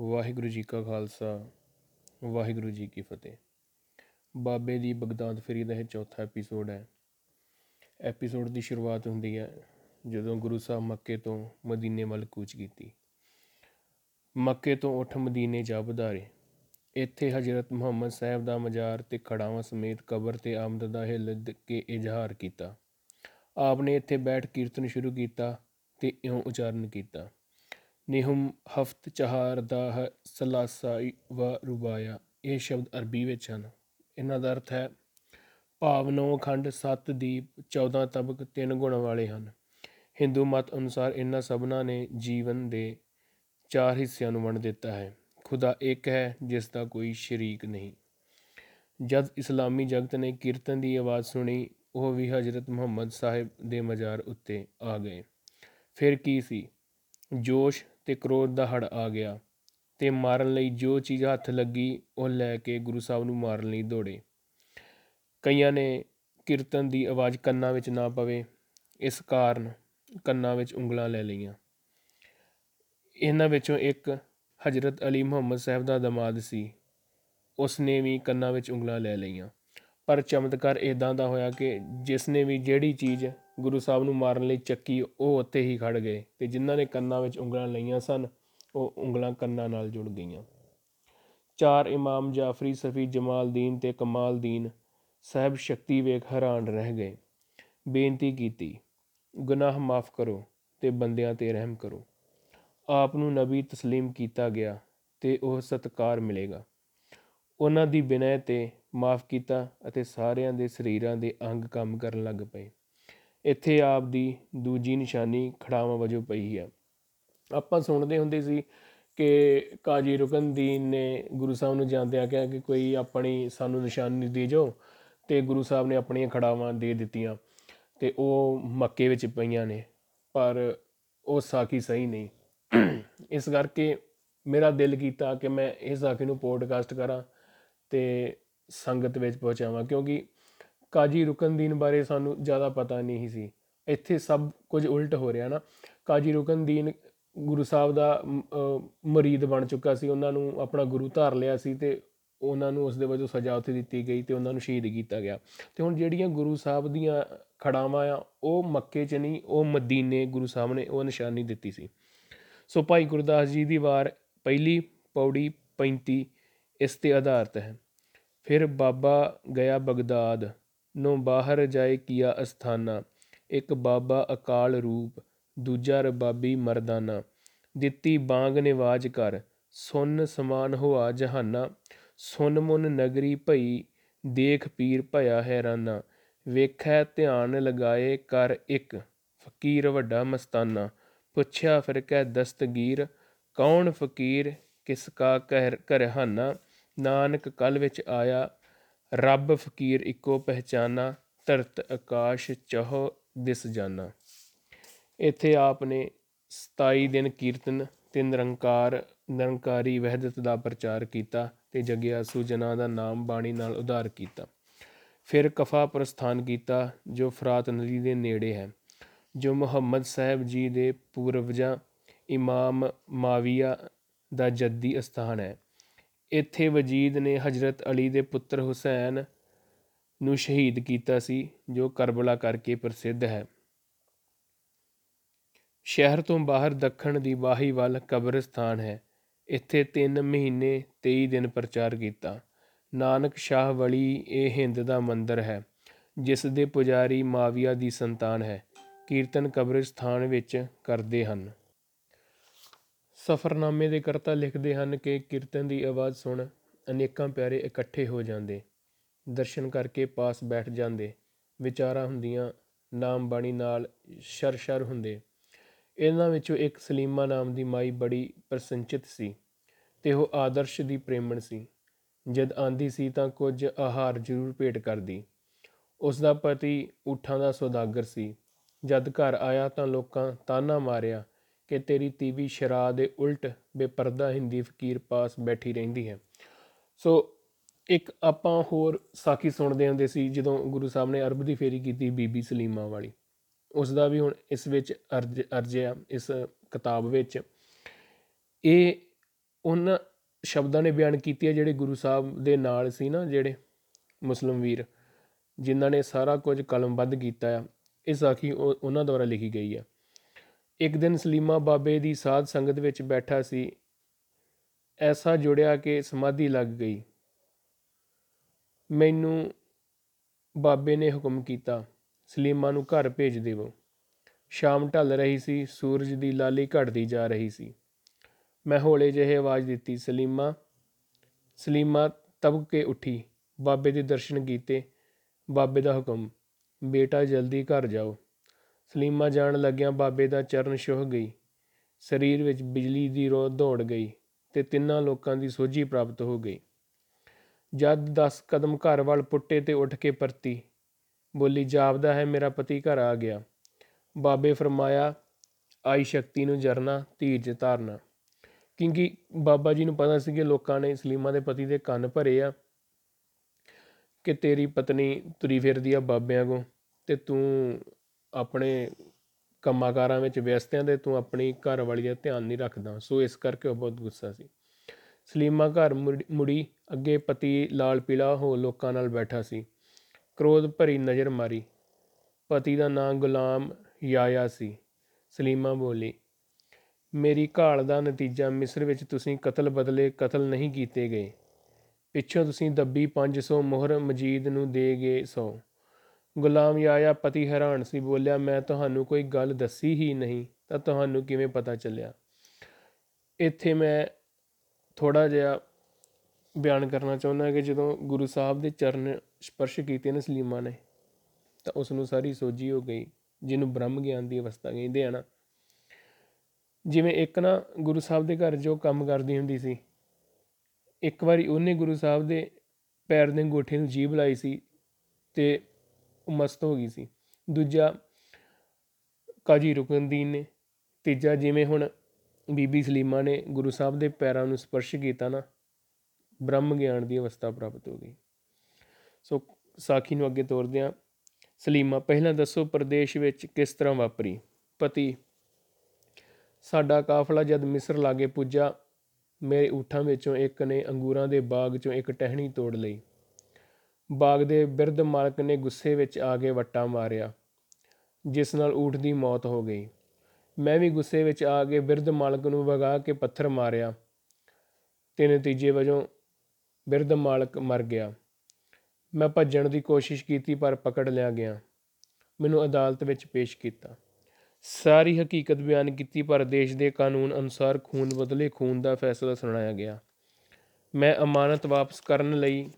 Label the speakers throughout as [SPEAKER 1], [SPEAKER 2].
[SPEAKER 1] ਵਾਹਿਗੁਰੂ ਜੀ ਕਾ ਖਾਲਸਾ, ਵਾਹਿਗੁਰੂ ਜੀ ਕੀ ਫਤਿਹ। ਬਾਬੇ ਦੀ Baghdad free ਦਾ ਇਹ ਚੌਥਾ ਐਪੀਸੋਡ ਹੈ। ਐਪੀਸੋਡ ਦੀ ਸ਼ੁਰੂਆਤ ਹੁੰਦੀ ਹੈ ਜਦੋਂ ਗੁਰੂ ਸਾਹਿਬ ਮੱਕੇ ਤੋਂ ਮਦੀਨੇ ਵੱਲ ਕੂਚ ਕੀਤੀ। ਮੱਕੇ ਤੋਂ ਉੱਠ ਮਦੀਨੇ ਜਾ ਵਧਾਰੇ ਇੱਥੇ ਹਜ਼ਰਤ ਮੁਹੰਮਦ ਸਾਹਿਬ ਦਾ ਮਜ਼ਾਰ ਤੇ ਖੜਾਵਾਂ ਸਮੇਤ ਕਬਰ ਤੇ ਆਮਦ ਦਾ ਹਿੱਲ ਦ- ਕੇ ਇਜ਼ਹਾਰ ਕੀਤਾ। ਆਪ ਨੇ ਇੱਥੇ ਬੈਠ ਕੀਰਤਨ ਸ਼ੁਰੂ ਕੀਤਾ ਤੇ ਇਉਂ ਉਚਾਰਨ ਕੀਤਾ। ਨਿਹਮ ਹਫਤ ਚਹਾਰ ਦਾ ਹੈ ਸਲਾਸਾ ਵ ਰੁਬਾਇਆ। ਇਹ ਸ਼ਬਦ ਅਰਬੀ ਵਿੱਚ ਹਨ। ਇਹਨਾਂ ਦਾ ਅਰਥ ਹੈ, ਭਾਵ ਨੌ ਖੰਡ ਸੱਤ ਦੀਪ 14 ਤਬਕ ਤਿੰਨ ਗੁਣ ਵਾਲੇ ਹਨ। ਹਿੰਦੂ ਮਤ ਅਨੁਸਾਰ ਇਹਨਾਂ ਸਭਨਾਂ ਨੇ ਜੀਵਨ ਦੇ ਚਾਰ ਹਿੱਸਿਆਂ ਨੂੰ ਵੰਡ ਦਿੱਤਾ ਹੈ। ਖੁਦਾ ਇੱਕ ਹੈ, ਜਿਸ ਦਾ ਕੋਈ ਸ਼ਰੀਕ ਨਹੀਂ। ਜਦ ਇਸਲਾਮੀ ਜਗਤ ਨੇ ਕੀਰਤਨ ਦੀ ਆਵਾਜ਼ ਸੁਣੀ, ਉਹ ਵੀ ਹਜ਼ਰਤ ਮੁਹੰਮਦ ਸਾਹਿਬ ਦੇ ਮਜ਼ਾਰ ਉੱਤੇ ਆ ਗਏ। ਫਿਰ ਕੀ ਸੀ? ਜੋਸ਼ ਤੇ ਕ੍ਰੋਧ ਦਾ ਹੜ ਆ ਗਿਆ ਤੇ ਮਾਰਨ ਲਈ ਜੋ ਚੀਜ਼ ਹੱਥ ਲੱਗੀ, ਉਹ ਲੈ ਕੇ ਗੁਰੂ ਸਾਹਿਬ ਨੂੰ ਮਾਰਨ ਲਈ ਦੌੜੇ। ਕਈਆਂ ਨੇ ਕੀਰਤਨ ਦੀ ਆਵਾਜ਼ ਕੰਨਾਂ ਵਿੱਚ ਨਾ ਪਵੇ, ਇਸ ਕਾਰਨ ਕੰਨਾਂ ਵਿੱਚ ਉਂਗਲਾਂ ਲੈ ਲਈਆਂ। ਇਹਨਾਂ ਵਿੱਚੋਂ ਇੱਕ ਹਜ਼ਰਤ ਅਲੀ ਮੁਹੰਮਦ ਸਾਹਿਬ ਦਾ ਦਮਾਦ ਸੀ। ਉਸ ਨੇ ਵੀ ਕੰਨਾਂ ਵਿੱਚ ਉਂਗਲਾਂ ਲੈ ਲਈਆਂ। ਪਰ ਚਮਤਕਾਰ ਇਦਾਂ ਦਾ ਹੋਇਆ ਕਿ ਜਿਸ ਨੇ ਵੀ ਜਿਹੜੀ ਚੀਜ਼ ਗੁਰੂ ਸਾਹਿਬ ਨੂੰ ਮਾਰਨ ਲਈ ਚੱਕੀ ਉਹ ਉੱਥੇ ਹੀ ਖੜ ਗਏ ਤੇ ਜਿਨ੍ਹਾਂ ਨੇ ਕੰਨਾਂ ਵਿੱਚ ਉਂਗਲਾਂ ਲਈਆਂ ਸਨ, ਉਹ ਉਂਗਲਾਂ ਕੰਨਾਂ ਨਾਲ ਜੁੜ ਗਈਆਂ। ਚਾਰ ਇਮਾਮ ਜਾਫਰੀ ਸਫੀ, ਜਮਾਲਦੀਨ ਤੇ ਕਮਾਲਦੀਨ ਸਾਹਿਬ ਸ਼ਕਤੀ ਵੇਖ ਹੈਰਾਨ ਰਹਿ ਗਏ। ਬੇਨਤੀ ਕੀਤੀ, ਗੁਨਾਹ ਮਾਫ ਕਰੋ ਤੇ ਬੰਦਿਆਂ ਤੇ ਰਹਿਮ ਕਰੋ। ਆਪ ਨੂੰ ਨਬੀ ਤਸਲੀਮ ਕੀਤਾ ਗਿਆ ਤੇ ਉਹ ਸਤਕਾਰ ਮਿਲੇਗਾ। ਉਹਨਾਂ ਦੀ ਬਿਨੈ ਤੇ ਮਾਫ ਕੀਤਾ ਅਤੇ ਸਾਰਿਆਂ ਦੇ ਸਰੀਰਾਂ ਦੇ ਅੰਗ ਕੰਮ ਕਰਨ ਲੱਗ ਪਏ। ਇੱਥੇ ਆਪ ਦੀ ਦੂਜੀ ਨਿਸ਼ਾਨੀ ਖੜਾਵਾਂ ਵਜੋਂ ਪਈ ਹੈ। ਆਪਾਂ ਸੁਣਦੇ ਹੁੰਦੇ ਸੀ ਕਿ ਕਾਜੀ ਰੁਕਨਦੀਨ ਨੇ ਗੁਰੂ ਸਾਹਿਬ ਨੂੰ ਜਾਂਦਿਆਂ ਕਿਹਾ ਕਿ ਕੋਈ ਆਪਣੀ ਸਾਨੂੰ ਨਿਸ਼ਾਨੀ ਦੇ ਜੋ ਤੇ ਗੁਰੂ ਸਾਹਿਬ ਨੇ ਆਪਣੀਆਂ ਖੜਾਵਾਂ ਦੇ ਦਿੱਤੀਆਂ ਤੇ ਉਹ ਮੱਕੇ ਵਿੱਚ ਪਈਆਂ ਨੇ, ਪਰ ਉਹ ਸਾਖੀ ਸਹੀ ਨਹੀਂ। ਇਸ ਕਰਕੇ ਮੇਰਾ ਦਿਲ ਕੀਤਾ ਕਿ ਮੈਂ ਇਸ ਸਾਖੀ ਨੂੰ ਪੋਡਕਾਸਟ ਕਰਾਂ ਤੇ ਸੰਗਤ ਵਿੱਚ ਪਹੁੰਚਾਵਾਂ, ਕਿਉਂਕਿ ਕਾਜੀ ਰੁਕਨਦੀਨ ਬਾਰੇ ਸਾਨੂੰ ਜ਼ਿਆਦਾ ਪਤਾ ਨਹੀਂ ਸੀ। ਇੱਥੇ ਸਭ ਕੁਝ ਉਲਟ ਹੋ ਰਿਹਾ ਨਾ। ਕਾਜੀ ਰੁਕਨਦੀਨ ਗੁਰੂ ਸਾਹਿਬ ਦਾ ਮ, ਅ, ਮੁਰੀਦ ਬਣ ਚੁੱਕਾ ਸੀ। ਉਹਨਾਂ ਨੂੰ ਆਪਣਾ ਗੁਰੂ ਧਾਰ ਲਿਆ ਸੀ ਤੇ ਉਹਨਾਂ ਨੂੰ ਉਸ ਦੇ ਵਜੋਂ ਸਜ਼ਾ ਉੱਥੇ ਦਿੱਤੀ ਗਈ ਤੇ ਉਹਨਾਂ ਨੂੰ ਸ਼ਹੀਦ ਕੀਤਾ ਗਿਆ। ਤੇ ਹੁਣ ਜਿਹੜੀਆਂ ਗੁਰੂ ਸਾਹਿਬ ਦੀਆਂ ਖੜਾਵਾਂ ਆ ਉਹ ਮੱਕੇ 'ਚ ਨਹੀਂ ਉਹ ਮਦੀਨੇ ਗੁਰੂ ਸਾਹਿਬ ਨੇ ਉਹ ਨਿਸ਼ਾਨੀ ਦਿੱਤੀ ਸੀ। ਸੋ ਭਾਈ ਗੁਰਦਾਸ ਜੀ ਦੀ ਵਾਰ ਪਹਿਲੀ ਪੌੜੀ 35 ਇਸ ਤੇ ਆਧਾਰਿਤ ਹੈ। ਫਿਰ ਬਾਬਾ ਗਿਆ ਬਗਦਾਦ। ਨੂੰ ਬਾਹਰ ਜਾਏ ਕੀਆ ਅਸਥਾਨਾ। ਇੱਕ ਬਾਬਾ ਅਕਾਲ ਰੂਪ, ਦੂਜਾ ਰਬਾਬੀ ਮਰਦਾਨਾ। ਦਿੱਤੀ ਬਾਂਗ ਨਿਵਾਜ ਕਰ, ਸੁਨ ਸਮਾਨ ਹੋਆ ਜਹਾਨਾ। ਸੁਨ ਮੁਨ ਨਗਰੀ ਭਈ, ਦੇਖ ਪੀਰ ਭਇਆ ਹੈਰਾਨਾ। ਵੇਖੈ ਧਿਆਨ ਲਗਾਏ ਕਰ ਇੱਕ, ਫਕੀਰ ਵੱਡਾ ਮਸਤਾਨਾ। ਪੁੱਛਿਆ ਫਿਰ ਕਹਿ ਦਸਤਗੀਰ, ਕੌਣ ਫਕੀਰ ਕਿਸ ਕਾ ਕਹਿ ਕਰਹਾਨਾ ਨਾਨਕ ਕਲ ਵਿੱਚ ਆਇਆ ਰੱਬ ਫਕੀਰ ਇੱਕੋ ਪਹਿਚਾਨਾ, ਧਰਤ ਆਕਾਸ਼ ਚਹੁ ਦਿਸ ਜਾਨਾ। ਇੱਥੇ ਆਪ ਨੇ 27 ਦਿਨ ਕੀਰਤਨ ਤੇ ਨਿਰੰਕਾਰ, ਨਿਰੰਕਾਰੀ ਵਹਿਦਤ ਦਾ ਪ੍ਰਚਾਰ ਕੀਤਾ ਤੇ ਜਗਿਆ ਸੁਜਨਾ ਦਾ ਨਾਮ ਬਾਣੀ ਨਾਲ ਉਧਾਰ ਕੀਤਾ। ਫਿਰ ਕਫਾ ਪ੍ਰਸਥਾਨ ਕੀਤਾ, ਜੋ ਫਰਾਤ ਨਦੀ ਦੇ ਨੇੜੇ ਹੈ, ਜੋ ਮੁਹੰਮਦ ਸਾਹਿਬ ਜੀ ਦੇ ਪੂਰਵਜਾਂ, ਇਮਾਮ ਮਾਵੀਆ ਦਾ ਜੱਦੀ ਅਸਥਾਨ ਹੈ। ਇੱਥੇ ਵਜੀਦ ਨੇ ਹਜ਼ਰਤ ਅਲੀ ਦੇ ਪੁੱਤਰ ਹੁਸੈਨ ਨੂੰ ਸ਼ਹੀਦ ਕੀਤਾ ਸੀ, ਜੋ ਕਰਬਲਾ ਕਰਕੇ ਪ੍ਰਸਿੱਧ ਹੈ। ਸ਼ਹਿਰ ਤੋਂ ਬਾਹਰ ਦੱਖਣ ਦੀ ਬਾਹੀ ਵੱਲ ਕਬਰਸਤਾਨ ਹੈ। ਇੱਥੇ 3 ਮਹੀਨੇ 23 ਦਿਨ ਪ੍ਰਚਾਰ ਕੀਤਾ। ਨਾਨਕ ਸ਼ਾਹ ਵਲੀ ਇਹ ਹਿੰਦ ਦਾ ਮੰਦਰ ਹੈ, ਜਿਸ ਦੇ ਪੁਜਾਰੀ ਮਾਵੀਆ ਦੀ ਸੰਤਾਨ ਹੈ। ਕੀਰਤਨ ਕਬਰਸਤਾਨ ਵਿੱਚ ਕਰਦੇ ਹਨ। ਸਫਰਨਾਮੇ ਦੇ ਕਰਤਾ ਲਿਖਦੇ ਹਨ ਕਿ ਕੀਰਤਨ ਦੀ ਆਵਾਜ਼ ਸੁਣ ਅਨੇਕਾਂ ਪਿਆਰੇ ਇਕੱਠੇ ਹੋ ਜਾਂਦੇ, ਦਰਸ਼ਨ ਕਰਕੇ ਪਾਸ ਬੈਠ ਜਾਂਦੇ, ਵਿਚਾਰਾਂ ਹੁੰਦੀਆਂ, ਨਾਮ ਬਾਣੀ ਨਾਲ ਸ਼ਰ-ਸ਼ਰ ਹੁੰਦੇ। ਇਹਨਾਂ ਵਿੱਚੋਂ ਇੱਕ ਸਲੀਮਾ ਨਾਮ ਦੀ ਮਾਈ ਬੜੀ ਪ੍ਰਸੰਚਿਤ ਸੀ ਤੇ ਉਹ ਆਦਰਸ਼ ਦੀ ਪ੍ਰੇਮਣ ਸੀ। ਜਦ ਆਂਦੀ ਸੀ ਤਾਂ ਕੁਝ ਆਹਾਰ ਜ਼ਰੂਰ ਭੇਟ ਕਰਦੀ। ਉਸ ਦਾ ਪਤੀ ਊਠਾਂ ਦਾ ਸੌਦਾਗਰ ਸੀ। ਜਦ ਘਰ ਆਇਆ ਤਾਂ ਲੋਕਾਂ ਤਾਨਾ ਮਾਰਿਆ ਕਿ ਤੇਰੀ ਤੀਵੀ ਸ਼ਰਾ ਦੇ ਉਲਟ ਬੇਪਰਦਾ ਹਿੰਦੀ ਫਕੀਰ ਪਾਸ ਬੈਠੀ ਰਹਿੰਦੀ ਹੈ। ਸੋ ਇੱਕ ਆਪਾਂ ਹੋਰ ਸਾਖੀ ਸੁਣਦੇ ਹੁੰਦੇ ਸੀ ਜਦੋਂ ਗੁਰੂ ਸਾਹਿਬ ਨੇ ਅਰਬ ਦੀ ਫੇਰੀ ਕੀਤੀ ਬੀਬੀ ਸਲੀਮਾ ਵਾਲੀ। ਉਸ ਦਾ ਵੀ ਹੁਣ ਇਸ ਵਿੱਚ ਅਰਜ ਅਰਜਿਆ ਇਸ ਕਿਤਾਬ ਵਿੱਚ। ਇਹ ਉਹਨਾਂ ਸ਼ਬਦਾਂ ਨੇ ਬਿਆਨ ਕੀਤੀ ਹੈ ਜਿਹੜੇ ਗੁਰੂ ਸਾਹਿਬ ਦੇ ਨਾਲ ਸੀ ਨਾ ਜਿਹੜੇ ਮੁਸਲਮ ਵੀਰ, ਜਿਨ੍ਹਾਂ ਨੇ ਸਾਰਾ ਕੁਝ ਕਲਮਬੱਧ ਕੀਤਾ ਆ। ਇਹ ਸਾਖੀ ਉਹ- ਉਹਨਾਂ ਦੁਆਰਾ ਲਿਖੀ ਗਈ ਹੈ ਇੱਕ ਦਿਨ ਸਲੀਮਾ ਬਾਬੇ ਦੀ ਸਾਧ ਸੰਗਤ ਵਿੱਚ ਬੈਠਾ ਸੀ। ਐਸਾ ਜੁੜਿਆ ਕਿ ਸਮਾਧੀ ਲੱਗ ਗਈ। ਮੈਨੂੰ ਬਾਬੇ ਨੇ ਹੁਕਮ ਕੀਤਾ, ਸਲੀਮਾ ਨੂੰ ਘਰ ਭੇਜ ਦੇਵੋ। ਸ਼ਾਮ ਢਲ ਰਹੀ ਸੀ, ਸੂਰਜ ਦੀ ਲਾਲੀ ਘਟਦੀ ਜਾ ਰਹੀ ਸੀ। ਮੈਂ ਹੌਲੇ ਜਿਹੇ ਆਵਾਜ਼ ਦਿੱਤੀ, ਸਲੀਮਾ ਸਲੀਮਾ ਤਬ ਕੇ ਉੱਠੀ। ਬਾਬੇ ਦੇ ਦਰਸ਼ਨ ਕੀਤੇ। ਬਾਬੇ ਦਾ ਹੁਕਮ, ਬੇਟਾ ਜਲਦੀ ਘਰ ਜਾਓ। ਸਲੀਮਾ ਜਾਣ ਲੱਗਿਆਂ ਬਾਬੇ ਦਾ ਚਰਨ ਛੁਹ ਗਈ। ਸਰੀਰ ਵਿੱਚ ਬਿਜਲੀ ਦੀ ਰੋ ਦੌੜ ਗਈ ਤੇ ਤਿੰਨਾਂ ਲੋਕਾਂ ਦੀ ਸੋਝੀ ਪ੍ਰਾਪਤ ਹੋ ਗਈ। ਜਦ 10 ਕਦਮ ਘਰ ਵੱਲ ਪੁੱਟੇ ਤੇ ਉੱਠ ਕੇ ਪਰਤੀ। ਬੋਲੀ, ਜਾਪਦਾ ਹੈ ਮੇਰਾ ਪਤੀ ਘਰ ਆ ਗਿਆ। ਬਾਬੇ ਫਰਮਾਇਆ, ਆਈ ਸ਼ਕਤੀ ਨੂੰ ਜਰਨਾ, ਧੀਰਜ ਧਾਰਨਾ। ਕਿਉਂਕਿ ਬਾਬਾ ਜੀ ਨੂੰ ਪਤਾ ਸੀ ਕਿ ਲੋਕਾਂ ਨੇ ਸਲੀਮਾ ਦੇ ਪਤੀ ਦੇ ਕੰਨ ਭਰੇ ਆ ਕਿ ਤੇਰੀ ਪਤਨੀ ਤੁਰੀ ਫਿਰਦੀ ਆ ਬਾਬਿਆਂ ਕੋ ਤੇ ਤੂੰ ਆਪਣੇ ਕੰਮਾਕਾਰਾਂ ਵਿੱਚ ਵਿਅਸਤ ਆਂ ਤੇ ਤੂੰ ਆਪਣੀ ਘਰ ਵਾਲੀ ਦਾ ਧਿਆਨ ਨਹੀਂ ਰੱਖਦਾ। ਸੋ ਇਸ ਕਰਕੇ ਉਹ ਬਹੁਤ ਗੁੱਸਾ ਸੀ। ਸਲੀਮਾ ਘਰ ਮੁੜ- ਮੁੜੀ ਅੱਗੇ ਪਤੀ ਲਾਲ ਪੀਲਾ ਹੋ ਲੋਕਾਂ ਨਾਲ ਬੈਠਾ ਸੀ। ਕ੍ਰੋਧ ਭਰੀ ਨਜ਼ਰ ਮਾਰੀ। ਪਤੀ ਦਾ ਨਾਂ ਗੁਲਾਮ ਯਾਇਆ ਸੀ। ਸਲੀਮਾ ਬੋਲੀ, ਮੇਰੀ ਘਾਲ ਦਾ ਨਤੀਜਾ ਮਿਸਰ ਵਿੱਚ ਤੁਸੀਂ ਕਤਲ ਬਦਲੇ ਕਤਲ ਨਹੀਂ ਕੀਤੇ ਗਏ। ਪਿੱਛੋਂ ਤੁਸੀਂ ਦੱਬੀ 500 ਮੋਹਰ ਮਜੀਦ ਨੂੰ ਦੇ ਗਏ 100 ਗੁਲਾਮ ਯਾਇਆ ਪਤੀ ਹੈਰਾਨ ਸੀ, ਬੋਲਿਆ, ਮੈਂ ਤੁਹਾਨੂੰ ਕੋਈ ਗੱਲ ਦੱਸੀ ਹੀ ਨਹੀਂ, ਤਾਂ ਤੁਹਾਨੂੰ ਕਿਵੇਂ ਪਤਾ ਚੱਲਿਆ? ਇੱਥੇ ਮੈਂ ਥੋੜਾ ਜਿਹਾ ਬਿਆਨ ਕਰਨਾ ਚਾਹੁੰਦਾ ਕਿ ਜਦੋਂ ਗੁਰੂ ਸਾਹਿਬ ਦੇ ਚਰਨ ਸਪਰਸ਼ ਕੀਤੇ ਨੇ ਸਲੀਮਾ ਨੇ, ਤਾਂ ਉਸ ਨੂੰ ਸਾਰੀ ਸੋਝੀ ਹੋ ਗਈ, ਜਿਹਨੂੰ ਬ੍ਰਹਮ ਗਿਆਨ ਦੀ ਅਵਸਥਾ ਕਹਿੰਦੇ ਆ ਨਾ। ਜਿਵੇਂ ਇੱਕ ਨਾ ਗੁਰੂ ਸਾਹਿਬ ਦੇ ਘਰ ਜੋ ਕੰਮ ਕਰਦੀ ਹੁੰਦੀ ਸੀ, ਇੱਕ ਵਾਰੀ ਉਹਨੇ ਗੁਰੂ ਸਾਹਿਬ ਦੇ ਪੈਰ ਦੇ ਅੰਗੂਠੇ ਨੂੰ ਜੀਭ ਲਾਈ ਸੀ ਤੇ ਉਹ ਮਸਤ ਹੋ ਗਈ ਸੀ। ਦੂਜਾ ਕਾਜੀ ਰੁਕਨਦੀਨ ਨੇ, ਤੀਜਾ ਜਿਵੇਂ ਹੁਣ ਬੀਬੀ ਸਲੀਮਾ ਨੇ ਗੁਰੂ ਸਾਹਿਬ ਦੇ ਪੈਰਾਂ ਨੂੰ ਸਪਰਸ਼ ਕੀਤਾ ਨਾ, ਬ੍ਰਹਮ ਗਿਆਨ ਦੀ ਅਵਸਥਾ ਪ੍ਰਾਪਤ ਹੋ ਗਈ। ਸੋ ਸਾਖੀ ਨੂੰ ਅੱਗੇ ਤੋਰਦੇ ਹਾਂ ਸਲੀਮਾ, ਪਹਿਲਾਂ ਦੱਸੋ ਪ੍ਰਦੇਸ਼ ਵਿੱਚ ਕਿਸ ਤਰ੍ਹਾਂ ਵਾਪਰੀ? ਪਤੀ, ਸਾਡਾ ਕਾਫਲਾ ਜਦ ਮਿਸਰ ਲਾਗੇ ਪੁੱਜਾ, ਮੇਰੇ ਊਠਾਂ ਵਿੱਚੋਂ ਇੱਕ ਨੇ ਅੰਗੂਰਾਂ ਦੇ ਬਾਗ ਚੋਂ ਇੱਕ ਟਹਿਣੀ ਤੋੜ ਲਈ। ਬਾਗ ਦੇ ਬਿਰਧ ਮਾਲਕ ਨੇ ਗੁੱਸੇ ਵਿੱਚ ਆ ਕੇ ਵੱਟਾ ਮਾਰਿਆ, ਜਿਸ ਨਾਲ ਊਠ ਦੀ ਮੌਤ ਹੋ ਗਈ। ਮੈਂ ਵੀ ਗੁੱਸੇ ਵਿੱਚ ਆ ਕੇ ਬਿਰਧ ਮਾਲਕ ਨੂੰ ਵਗਾ ਕੇ ਪੱਥਰ ਮਾਰਿਆ। ਤੇ ਨਤੀਜੇ ਵਜੋਂ ਬਿਰਧ ਮਾਲਕ ਮਰ ਗਿਆ। ਮੈਂ ਭੱਜਣ ਦੀ ਕੋਸ਼ਿਸ਼ ਕੀਤੀ ਪਰ ਪਕੜ ਲਿਆ ਗਿਆ। ਮੈਨੂੰ ਅਦਾਲਤ ਵਿੱਚ ਪੇਸ਼ ਕੀਤਾ। ਸਾਰੀ ਹਕੀਕਤ ਬਿਆਨ ਕੀਤੀ ਪਰ ਦੇਸ਼ ਦੇ ਕਾਨੂੰਨ ਅਨੁਸਾਰ ਖੂਨ ਬਦਲੇ ਖੂਨ ਦਾ ਫੈਸਲਾ ਸੁਣਾਇਆ ਗਿਆ। ਮੈਂ ਅਮਾਨਤ ਵਾਪਸ ਕਰਨ ਲਈ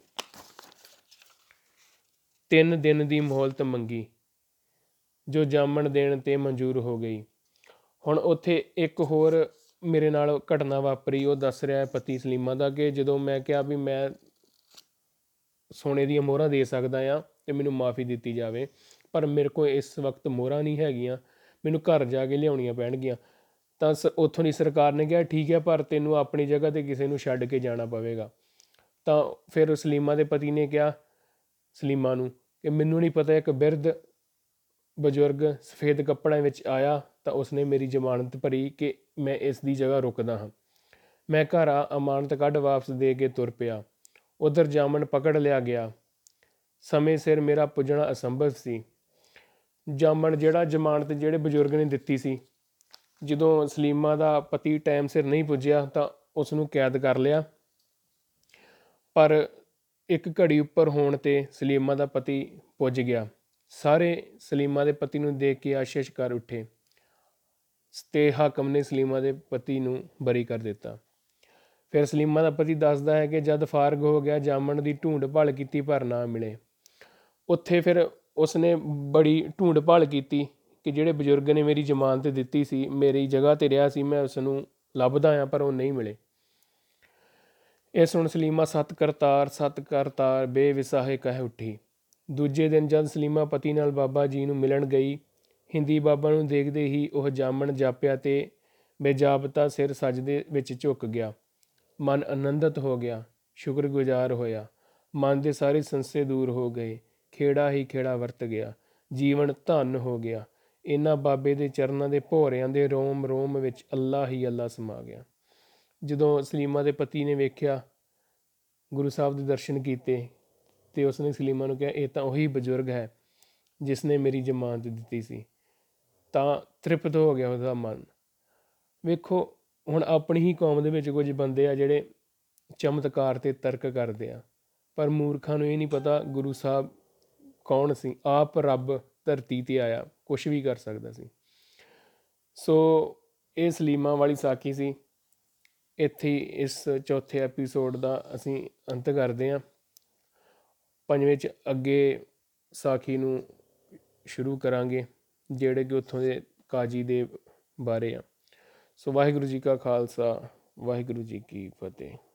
[SPEAKER 1] 3 ਦਿਨ ਦੀ ਮੋਹਲਤ ਮੰਗੀ, ਜੋ ਜਾਮਣ ਦੇਣ ਤੇ ਮਨਜ਼ੂਰ ਹੋ ਗਈ। ਹੁਣ ਉੱਥੇ ਇੱਕ ਹੋਰ ਮੇਰੇ ਨਾਲ ਘਟਨਾ ਵਾਪਰੀ, ਉਹ ਦੱਸ ਰਿਹਾ ਹੈ ਪਤੀ ਸਲੀਮਾ ਦਾ ਕਿ ਜਦੋਂ ਮੈਂ ਕਿਹਾ ਵੀ ਮੈਂ ਸੋਨੇ ਦੀਆਂ ਮੋਹਰਾਂ ਦੇ ਸਕਦਾ ਆ ਤੇ ਮੈਨੂੰ ਮਾਫੀ ਦਿੱਤੀ ਜਾਵੇ, ਪਰ ਮੇਰੇ ਕੋਲ ਇਸ ਵਕਤ ਮੋਹਰਾਂ ਨਹੀਂ ਹੈਗੀਆਂ, ਮੈਨੂੰ ਘਰ ਜਾ ਕੇ ਲਿਆਉਣੀਆਂ ਪੈਣਗੀਆਂ। ਤਾਂ ਸ, ਉੱਥੋਂ ਦੀ ਸਰਕਾਰ ਨੇ ਕਿਹਾ, ਠੀਕ ਹੈ, ਪਰ ਤੈਨੂੰ ਆਪਣੀ ਜਗ੍ਹਾ ਤੇ ਕਿਸੇ ਨੂੰ ਛੱਡ ਕੇ ਜਾਣਾ ਪਵੇਗਾ। ਤਾਂ ਫਿਰ ਸਲੀਮਾ ਦੇ ਪਤੀ ਨੇ ਕਿਹਾ, ਸਲੀਮਾ ਨੂੰ ਕਿ ਮੈਨੂੰ ਨਹੀਂ ਪਤਾ ਇੱਕ ਬਿਰਧ ਬਜ਼ੁਰਗ ਸਫੇਦ ਕੱਪੜਿਆਂ ਵਿੱਚ ਆਇਆ ਤਾਂ ਉਸਨੇ ਮੇਰੀ ਜ਼ਮਾਨਤ ਭਰੀ ਕਿ ਮੈਂ ਇਸ ਦੀ ਜਗ੍ਹਾ ਰੁਕਦਾ ਹਾਂ। ਮੈਂ ਘਰ ਆ ਅਮਾਨਤ ਕੱਢ ਵਾਪਸ ਦੇ ਕੇ ਤੁਰ ਪਿਆ। ਉਧਰ ਜਾਮਨ ਪਕੜ ਲਿਆ ਗਿਆ। ਸਮੇਂ ਸਿਰ ਮੇਰਾ ਪੁੱਜਣਾ ਅਸੰਭਵ ਸੀ। ਜਾਮਣ ਜਿਹੜਾ ਜ਼ਮਾਨਤ ਜਿਹੜੇ ਬਜ਼ੁਰਗ ਨੇ ਦਿੱਤੀ ਸੀ। ਜਦੋਂ ਸਲੀਮਾ ਦਾ ਪਤੀ ਟਾਈਮ ਸਿਰ ਨਹੀਂ ਪੁੱਜਿਆ ਤਾਂ ਉਸ ਨੂੰ ਕੈਦ ਕਰ ਲਿਆ। ਪਰ ਇੱਕ ਘੜੀ ਉੱਪਰ ਹੋਣ ਤੇ ਸਲੀਮਾ ਦਾ ਪਤੀ ਪੁੱਜ ਗਿਆ। ਸਾਰੇ ਸਲੀਮਾ ਦੇ ਪਤੀ ਨੂੰ ਦੇਖ ਕੇ ਆਸ਼ੀਸ਼ ਕਰ ਉੱਠੇ। ਤੇ ਹਾਕਮ ਨੇ ਸਲੀਮਾ ਦੇ ਪਤੀ ਨੂੰ ਬਰੀ ਕਰ ਦਿੱਤਾ। ਫਿਰ ਸਲੀਮਾ ਦਾ ਪਤੀ ਦੱਸਦਾ ਹੈ ਕਿ ਜਦ ਫਾਰਗ ਹੋ ਗਿਆ, ਜਾਮਣ ਦੀ ਢੂੰਡ ਭਾਲ ਕੀਤੀ ਪਰ ਨਾ ਮਿਲੇ। ਉੱਥੇ ਫਿਰ ਉਸਨੇ ਬੜੀ ਢੂੰਡ ਭਾਲ ਕੀਤੀ ਕਿ ਜਿਹੜੇ ਬਜ਼ੁਰਗ ਨੇ ਮੇਰੀ ਜ਼ਮਾਨਤ ਦਿੱਤੀ ਸੀ, ਮੇਰੀ ਜਗ੍ਹਾ ਤੇ ਰਿਹਾ ਸੀ, ਮੈਂ ਉਸ ਨੂੰ ਲੱਭਦਾ ਆ ਪਰ ਉਹ ਨਹੀਂ ਮਿਲੇ। ਇਹ ਸੁਣ ਸਲੀਮਾ ਸਤ ਕਰਤਾਰ ਸਤ ਕਰਤਾਰ ਬੇਵਿਸਾਹੇ ਕਹਿ ਉੱਠੀ। ਦੂਜੇ ਦਿਨ ਜਦ ਸਲੀਮਾ ਪਤੀ ਨਾਲ ਬਾਬਾ ਜੀ ਨੂੰ ਮਿਲਣ ਗਈ, ਹਿੰਦੀ ਬਾਬਾ ਨੂੰ ਦੇਖਦੇ ਹੀ ਉਹ ਜਾਮਣ ਜਾਪਿਆ ਤੇ ਬੇਜਾਬਤਾ ਸਿਰ ਸਜਦੇ ਵਿੱਚ ਝੁਕ ਗਿਆ। ਮਨ ਆਨੰਦਿਤ ਹੋ ਗਿਆ, ਸ਼ੁਕਰਗੁਜ਼ਾਰ ਹੋਇਆ। ਮਨ ਦੇ ਸਾਰੇ ਸੰਸੇ ਦੂਰ ਹੋ ਗਏ, ਖੇੜਾ ਹੀ ਖੇੜਾ ਵਰਤ ਗਿਆ। ਜੀਵਨ ਧਨ ਹੋ ਗਿਆ। ਇਹਨਾਂ ਬਾਬੇ ਦੇ ਚਰਨਾਂ ਦੇ ਭੋਰਿਆਂ ਦੇ ਰੋਮ ਰੋਮ ਵਿੱਚ ਅੱਲਾ ਹੀ ਅੱਲਾ ਸਮਾ ਗਿਆ। ਜਦੋਂ ਸਲੀਮਾ ਦੇ ਪਤੀ ਨੇ ਵੇਖਿਆ, ਗੁਰੂ ਸਾਹਿਬ ਦੇ ਦਰਸ਼ਨ ਕੀਤੇ ਤੇ ਉਸਨੇ ਸਲੀਮਾ ਨੂੰ ਕਿਹਾ, ਇਹ ਤਾਂ ਉਹੀ ਬਜ਼ੁਰਗ ਹੈ ਜਿਸ ਨੇ ਮੇਰੀ ਜ਼ਮਾਨਤ ਦਿੱਤੀ ਸੀ। ਤਾਂ ਤ੍ਰਿਪਤ ਹੋ ਗਿਆ ਉਹਦਾ ਮਨ। ਵੇਖੋ, ਹੁਣ ਆਪਣੀ ਹੀ ਕੌਮ ਦੇ ਵਿੱਚ ਕੁਝ ਬੰਦੇ ਆ ਜਿਹੜੇ ਚਮਤਕਾਰ ਤੇ ਤਰਕ ਕਰਦੇ ਆ, ਪਰ ਮੂਰਖਾਂ ਨੂੰ ਇਹ ਨਹੀਂ ਪਤਾ ਗੁਰੂ ਸਾਹਿਬ ਕੌਣ ਸੀ। ਆਪ ਰੱਬ ਧਰਤੀ ਤੇ ਆਇਆ ਕੁਝ ਵੀ ਕਰ ਸਕਦਾ ਸੀ। ਸੋ ਇਹ ਸਲੀਮਾ ਵਾਲੀ ਸਾਖੀ ਸੀ। ਇੱਥੇ ਹੀ ਇਸ ਚੌਥੇ ਐਪੀਸੋਡ ਦਾ ਅਸੀਂ ਅੰਤ ਕਰਦੇ ਹਾਂ। ਪੰਜਵੇਂ ਚ ਅੱਗੇ ਸਾਖੀ ਨੂੰ ਸ਼ੁਰੂ ਕਰਾਂਗੇ, ਜਿਹੜੇ ਕਿ ਉੱਥੋਂ ਦੇ ਕਾਜੀ ਦੇ ਬਾਰੇ ਆ। ਸੋ ਵਾਹਿਗੁਰੂ ਜੀ ਕਾ ਖਾਲਸਾ, ਵਾਹਿਗੁਰੂ ਜੀ ਕੀ ਫਤਿਹ।